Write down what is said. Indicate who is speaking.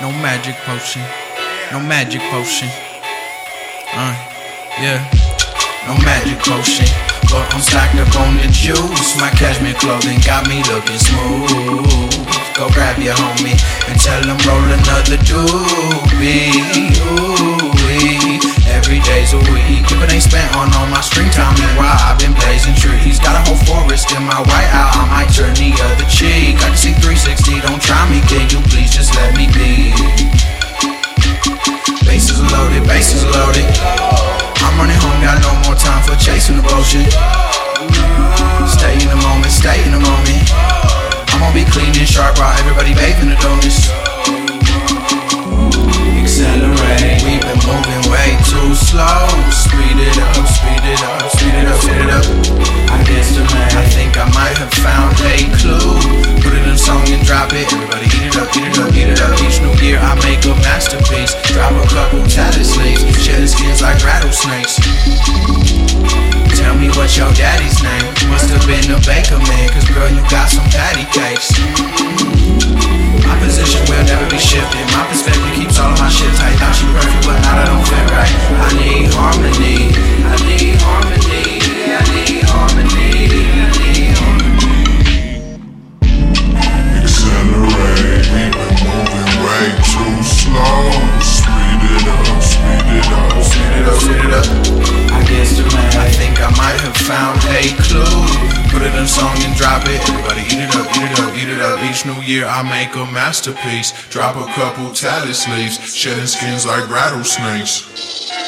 Speaker 1: No magic potion. No magic potion. Uh, yeah. No magic potion. But I'm stocked up on the juice. My cashmere clothing got me looking smooth. Go grab your homie and tell him roll another doobie. Ooh-wee. Every day's a week. If it ain't spent on all my stream time, And why I've been blazing everybody bathing the donuts. Accelerate, we've been moving way too slow. Speed it up, speed it up, speed it up, speed it up. I guess the man, I think I might have found a clue. Put it in a song and drop it. Everybody eat it up, eat it up, eat it up. Each new year I make a masterpiece. Drop a couple tatted sleeves, shedding skins like rattlesnakes. Tell me what's your daddy's name? Must have been a baker man, cause girl, you got some patty cakes. Will song and drop it. Everybody eat it up, eat it up, eat it up.
Speaker 2: Each new year I make a masterpiece. Drop a couple tatted sleeves, shedding skins like rattlesnakes.